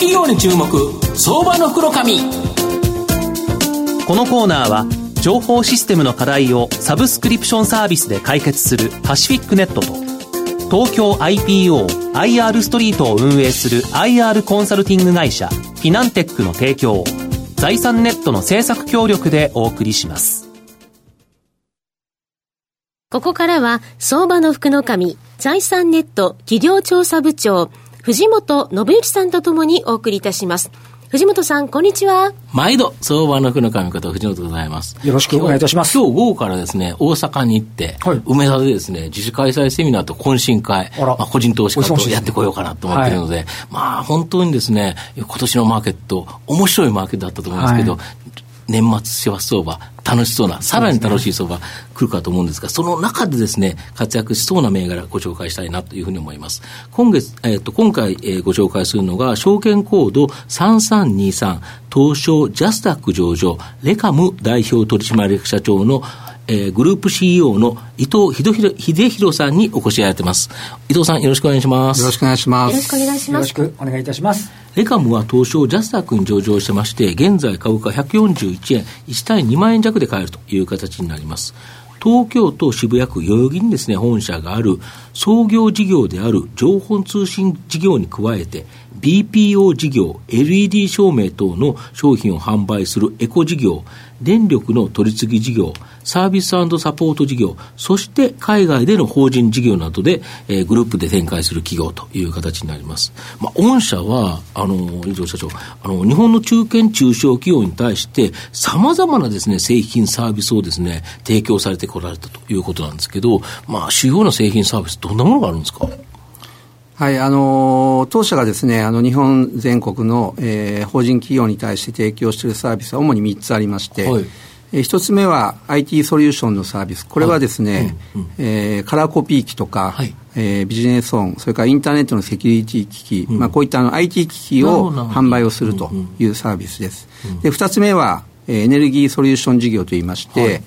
企業に注目相場の袋紙このコーナーは情報システムの課題をサブスクリプションサービスで解決するパシフィックネットと東京 IPOIR ストリートを運営する IR コンサルティング会社フィナンテックの提供財産ネットの制作協力でお送りします。ここからは相場の福の神財産ネット企業調査部長藤本信之さんとともにお送りいたします藤本さん、こんにちは。毎度、相場の福の神こと藤本でございます。よろしくお願いいたします。今日午後からですね、大阪に行って、はい、梅田でですね、自主開催セミナーと懇親会、まあ、個人投資家とやってこようかなと思っているので、はい、まあ、本当にですね、今年のマーケット、面白いマーケットだったと思いますけど、はい年末師走相場、楽しそうな、さらに楽しい相場来るかと思うんですが、その中でですね、活躍しそうな銘柄ご紹介したいなというふうに思います。今月、えっ、ー、と、今回、えー、ご紹介するのが、証券コード3323、東証ジャスタック上場、レカム代表取締役社長のえー、グループ CEO の伊藤秀弘さんにお越しいただいてます。伊藤さん、よろしくお願いします。よろしくお願いします。よろしくお願いします。よろしくお願いいたします。レカムは東証ジャスタックに上場してまして、現在株価141円、1対2万円弱で買えるという形になります。東京都渋谷区代々木にですね、本社がある創業事業である情報通信事業に加えて、BPO 事業、LED 照明等の商品を販売するエコ事業、電力の取り次ぎ事業、サービスサポート事業、そして海外での法人事業などで、えー、グループで展開する企業という形になります。まあ、御社は、あの、伊藤社長、あの、日本の中堅中小企業に対して、様々なですね、製品サービスをですね、提供されてこられたということなんですけど、まあ、主要な製品サービス、どんなものがあるんですか？はい、あの当社がですね、あの日本全国の、えー、法人企業に対して提供しているサービスは主に3つありまして、はい、えー、1つ目は IT ソリューションのサービス、これはですね、うんうん、えー、カラーコピー機とか、はい、えー、ビジネスオン、それからインターネットのセキュリティ機器、うん、まあ、こういったあの IT 機器を販売をするというサービスです。で2つ目は、えー、エネルギーソリューション事業といいまして、はい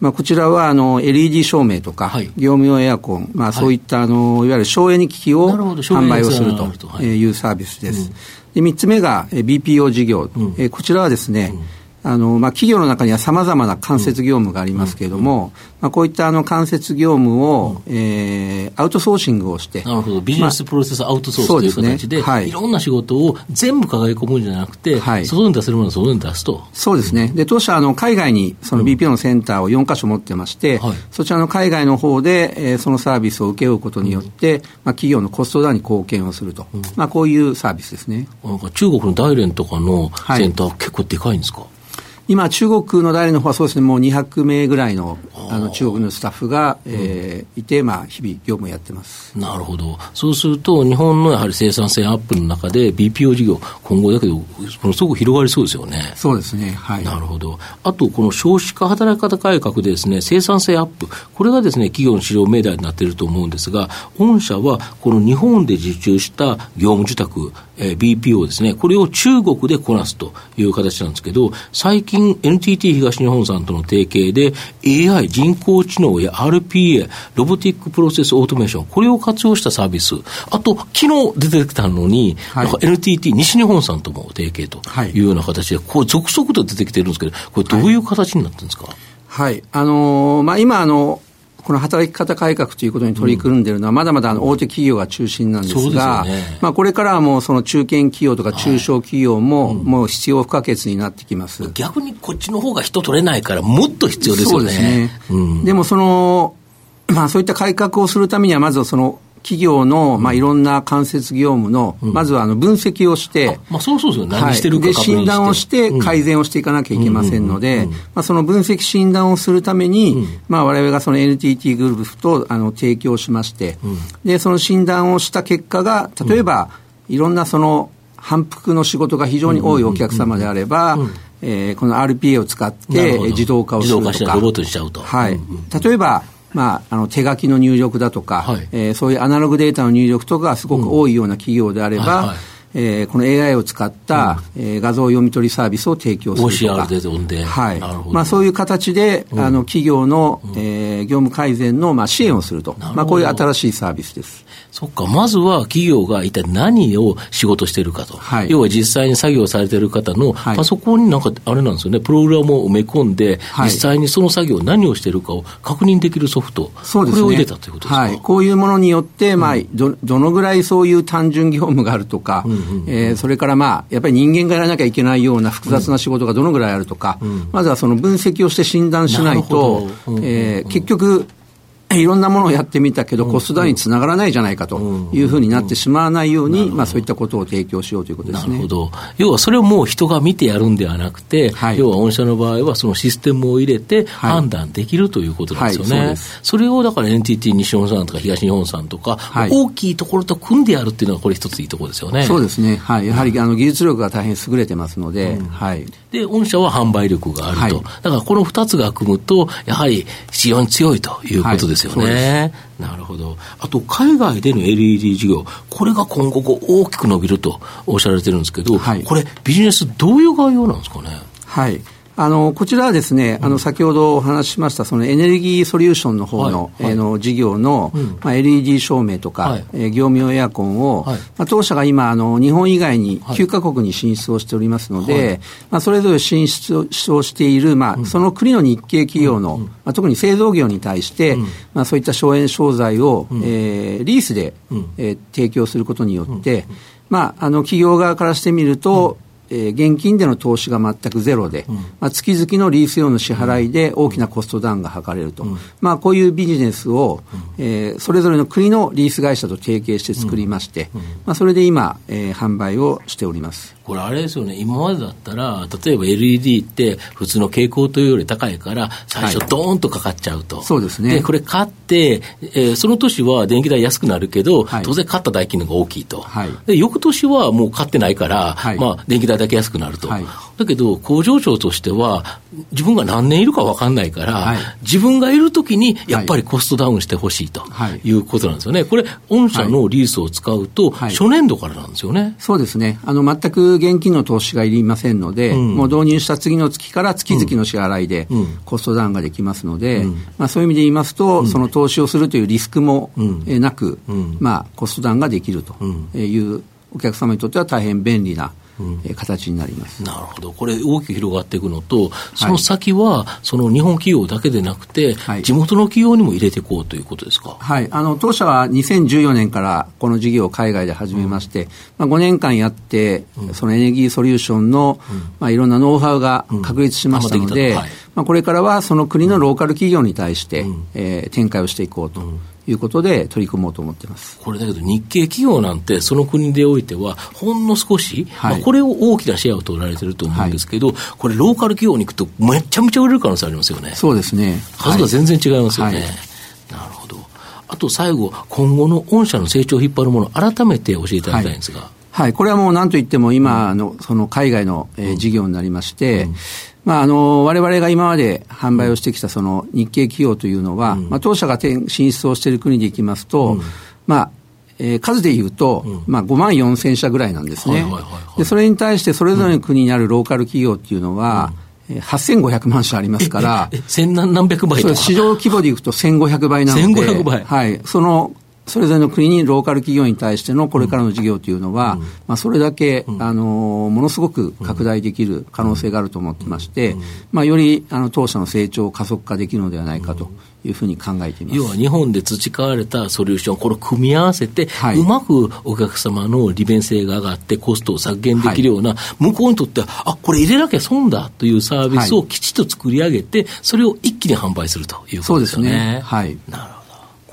まあ、こちらはあの LED 照明とか、はい、業務用エアコン、まあ、そういったあのいわゆる省エネ機器を販売をするとい。うサービスです。で3つ目が BPO 事業、うん、えこちらはですね、うんあの、まあ、企業の中にはさまざまな間接業務がありますけれども、まあ、こういったあの間接業務を、うん、えー、アウトソーシングをして。なるほど。ビジネスプロセスアウトソースという形で、ねはい、いろんな仕事を全部抱え込むんじゃなくて、はい、外に出せるものは外に出すと。そうですね。で、当社、あの、海外にその BPO のセンターを4カ所持ってまして、うんはい、そちらの海外の方で、えー、そのサービスを請け負うことによって、うん、まあ、企業のコストダウンに貢献をすると。うん、まあ、こういうサービスですね。なんか中国の大連とかのセンター、結構でかいんですか？今、中国の代理の方はそうですね、もう200名ぐらいのあ。の中国のスタッフが、えー、いて、まあ、日々、業務をやってます。なるほど、そうすると、日本のやはり生産性アップの中で、BPO 事業、今後だけど、ものすごく広がりそうですよね。そうですね、はい、なるほど、あと、この少子化働き方改革でです、ね、生産性アップ、これがです、ね、企業の市場命題になっていると思うんですが、御社はこの日本で受注した業務受託、えー、BPO ですね、これを中国でこなすという形なんですけど、最近 NTT 東日本さんとの提携で AI、人工知能や RPA、ロボティックプロセスオートメーション、これを活用したサービス、あと、昨日出てきたのに、はい、NTT 西日本さんとも提携というような形で、こう続々と出てきてるんですけど、これどういう形になってるんですか、はい、あのー、まあ、今、あの、この働き方改革ということに取り組んでいるのは、まだまだあの大手企業が中心なんですが、まあ、これからはもうその中堅企業とか中小企業も、もう必要不可欠になってきます。逆にこっちの方が人取れないから、もっと必要ですよね。そうですね。うん、でもその、まあそういった改革をするためには、まずその企業の、まあ、いろんな間接業務の、まずはあの分析をして、まあ、そうそうですよ、何してるかで診断をして改善をしていかなきゃいけませんので、まあ、その分析診断をするために、まあ、我々がその NTT グループとあの提供しまして、で、その診断をした結果が、例えば、いろんなその反復の仕事が非常に多いお客様であれば、えー、この RPA を使って自動化をするとか。自動化してロボットにしちゃうと。はい。例えば、まあ、あの手書きの入力だとか、はい、えー、そういうアナログデータの入力とかがすごく多いような企業であれば、うんはいはいえー、この AI を使った、うん、えー、画像読み取りサービスを提供するとか。OCR で読んで。はい。まあそういう形で、うん、あの、企業の、うん、えー、業務改善の、まあ支援をすると。まあこういう新しいサービスです。そっか、まずは企業が一体何を仕事してるかと。はい、要は実際に作業されてる方の、パソコンになんか、あれなんですよね、プログラムを埋め込んで、はい、実際にその作業何をしてるかを確認できるソフト。そうですね。これを入れたということですか？はい。こういうものによって、まあ、ど、どのぐらいそういう単純業務があるとか、うんえそれからまあ、やっぱり人間がやらなきゃいけないような複雑な仕事がどのぐらいあるとか、うん、まずはその分析をして診断しないと、えー、結局、いろんなものをやってみたけど、コストダウンにつながらないじゃないかというふうになってしまわないように、まあ、そういったことを提供しようということですね。なるほど。要はそれをもう人が見てやるんではなくて、はい、要は御社の場合はそのシステムを入れて判断できるということなんですよね。はいはい、そそれをだから NTT 西日本さんとか東日本さんとか、大きいところと組んでやるっていうのはこれ一ついいところですよね。そうですね。はい。やはりあの技術力が大変優れてますので、うん、はい。で、御社は販売力があると。だからこの二つが組むと、やはり非常に強いということですよね。なるほど。あと、海外での LED 事業、これが今後大きく伸びるとおっしゃられてるんですけど、はい、これ、ビジネスどういう概要なんですかね？はい。あのこちらはですね、あの先ほどお話ししました、そのエネルギーソリューションの方の、はい。はい、えの事業の、うん、まあ、LED 照明とか、はい、え業務用エアコンを、はい、まあ、当社が今あの、日本以外に9か国に進出をしておりますので、まあ、それぞれ進出をしている、まあ、その国の日系企業の、うん、まあ、特に製造業に対して、うん、まあ、そういった省エネ商材を、うん、えー、リースで、えー、提供することによって、まあ、あの企業側からしてみると、えー、現金での投資が全くゼロで、うん、まあ、月々のリース用の支払いで大きなコストダウンが図れると、うん、まあ、こういうビジネスを、うん、えー、それぞれの国のリース会社と提携して作りまして、まあ、それで今、えー、販売をしております。これあれですよね、今までだったら、例えば LED って普通の蛍光灯より高いから、最初ドーンとかかっちゃうと。はい、そうですね。で、これ買って、えー、その年は電気代安くなるけど、はい、当然買った代金のが大きいと。はい、で、翌年はもう買ってないから、まあ、電気代だけ安くなると。だけど、工場長としては、自分が何年いるか分かんないから、自分がいるときに、やっぱりコストダウンしてほしいとい。うことなんですよね。これ、御社のリースを使うと、初年度からなんですよね。そうですね。あの、全く現金の投資がいりませんので、うん、もう導入した次の月から月々の支払いでコストダウンができますので、うん、まあ、そういう意味で言いますと、その投資をするというリスクもなく、まあ、コストダウンができるというお客様にとっては大変便利なうん、形になります。なるほど、これ、大きく広がっていくのと、その先は、その日本企業だけでなくて、はい、地元の企業にも入れていこうということですか、はい、あの当社は2014年からこの事業を海外で始めまして、うん、まあ、5年間やって、そのエネルギーソリューションの、うん、まあ、いろんなノウハウが確立しましたので、はい、まあ、これからはその国のローカル企業に対して、うん、えー、展開をしていこうと。いうことで取り組もうと思ってますこれだけど、日系企業なんて、その国でおいては、ほんの少し、はい、まあ、これを大きなシェアを取られてると思うんですけど、はい、これ、ローカル企業に行くと、めちゃめちゃ売れる可能性ありますよね。そうですね。数が全然違いますよね。はい、なるほど。あと最後、今後の御社の成長を引っ張るもの、改めて教えていただきたいんですが。はい、これはもうなんといっても今の、その海外の、えー、事業になりまして、うんまあ、あの、我々が今まで販売をしてきたその日系企業というのは、うん、まあ、当社が進出をしている国でいきますと、うん、まあ、えー、数でいうと、うん、まあ、5万4千社ぐらいなんですね、で。それに対して、それぞれの国にあるローカル企業っていうのは、うん、8500万社ありますから、千何百倍とか市場規模でいくと1500倍なので、1500倍。はい。そのそれぞれの国にローカル企業に対してのこれからの事業というのは、うん、まあ、それだけ、うん、あのものすごく拡大できる可能性があると思ってまして、うん、まあ、よりあの当社の成長を加速化できるのではないかと。いうふうに考えています。要は日本で培われたソリューション、これを組み合わせて、はい、うまくお客様の利便性が上がって、コストを削減できるような、はい、向こうにとっては、あこれ入れなきゃ損だというサービスをきちっと作り上げて、それを一気に販売するということですよね。そうですね。はい、なる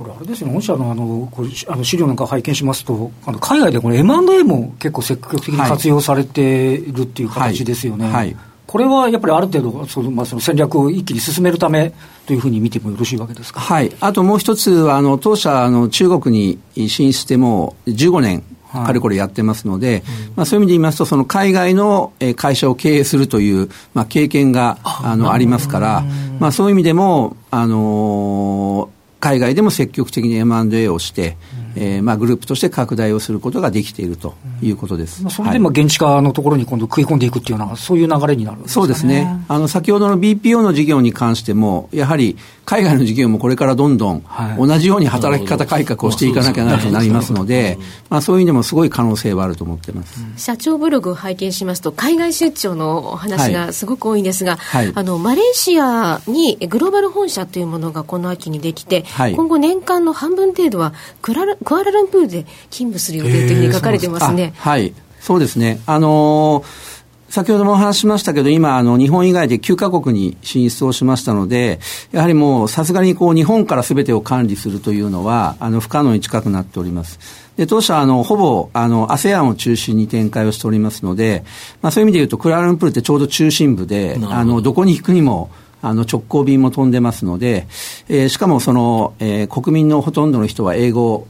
これ、あれですね、御社のあのこあの資料なんか拝見しますと、あの海外でこの M&A も結構積極的に活用されているっていう形ですよね。はい。はい、これはやっぱりある程度その、まあ、その戦略を一気に進めるためというふうに見てもよろしいわけですか、はい、あともう一つはあの、当社の中国に進出しても15年、かれこれやってますので、はい、まあ、そういう意味で言いますと、その海外の会社を経営するという、まあ、経験があのありますから、まあ、そういう意味でも、あのー海外でも積極的に M&A をして、えーまあ、グループとして拡大をすることができているということです、まあ、それで、まあ、現地化のところに今度食い込んでいくっていうような、そういう流れになる、ね、そうですね。あの先ほどの BPO の事業に関しても、やはり海外の事業もこれからどんどん同じように働き方改革をしていかなきゃならなりますので、まあ、そういう意味でもすごい可能性はあると思ってます、社長ブログを拝見しますと、海外出張のお話がすごく多いんですが、はい、あのマレーシアにグローバル本社というものがこの秋にできて、はい、今後、年間の半分程度はクラクアラルンプールで勤務する予定というふうに書かれてますね。はい、そうですね。あのー先ほどもお話しましたけど、今、あの、日本以外で9カ国に進出をしましたので、やはりもう、さすがにこう、日本からすべてを管理するというのは、あの、不可能に近くなっております。で、当社は、あの、ほぼ、あの、ASEAN を中心に展開をしておりますので、まあ、そういう意味で言うと、クラールンプールってちょうど中心部で、あの、どこに行くにも、あの直行便も飛んでますので、えー、しかもその、えー、国民のほとんどの人は英語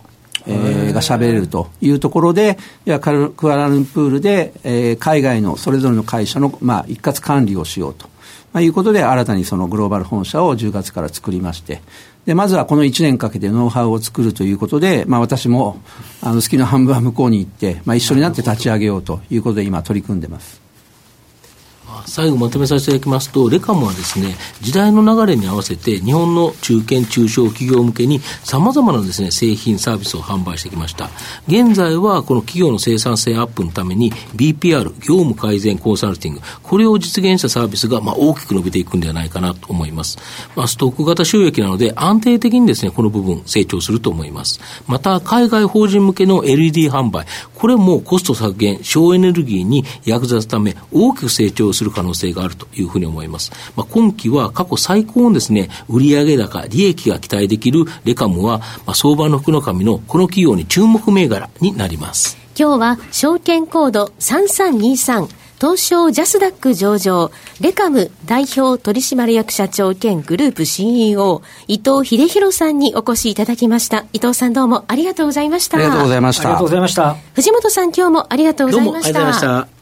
えー、が喋れるというところで、いやクアラルンプールで、えー、海外のそれぞれの会社の、まあ、一括管理をしようと、まあ、いうことで、新たにそのグローバル本社を10月から作りまして、でまずはこの1年かけてノウハウを作るということで、まあ、私もあの月の半分は向こうに行って、まあ、一緒になって立ち上げようということで、今、取り組んでます。最後まとめさせていただきますと、レカムはですね、時代の流れに合わせて、日本の中堅中小企業向けに、さまざまなですね、製品、サービスを販売してきました。現在は、この企業の生産性アップのために、BPR、業務改善コンサルティング、これを実現したサービスが、まあ、大きく伸びていくんではないかなと思います。まあ、ストック型収益なので、安定的にですね、この部分、成長すると思います。また、海外法人向けの LED 販売、これもコスト削減、省エネルギーに役立つため、大きく成長する可能性があるというふうに思います。まあ、今期は過去最高のですね、売上高、利益が期待できるレカムは、まあ、相場の福の神のこの企業に注目銘柄になります。今日は証券コード3323東証ジャスダック上場、レカム代表取締役社長兼グループ CEO、伊藤秀弘さんにお越しいただきました。伊藤さんどうもありがとうございました。ありがとうございました。ありがとうございました。藤本さん今日もありがとうございました。どうもありがとうございました。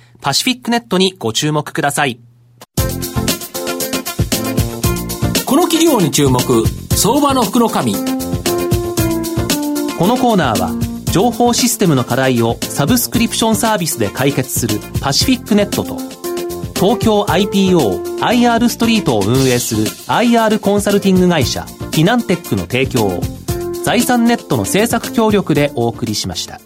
パシフィックネットにご注目ください。この企業に注目、相場の福の神。このコーナーは、情報システムの課題をサブスクリプションサービスで解決するパシフィックネットと、東京 IPO IR ストリートを運営する IR コンサルティング会社フィナンテックの提供を財産ネットの政策協力でお送りしました。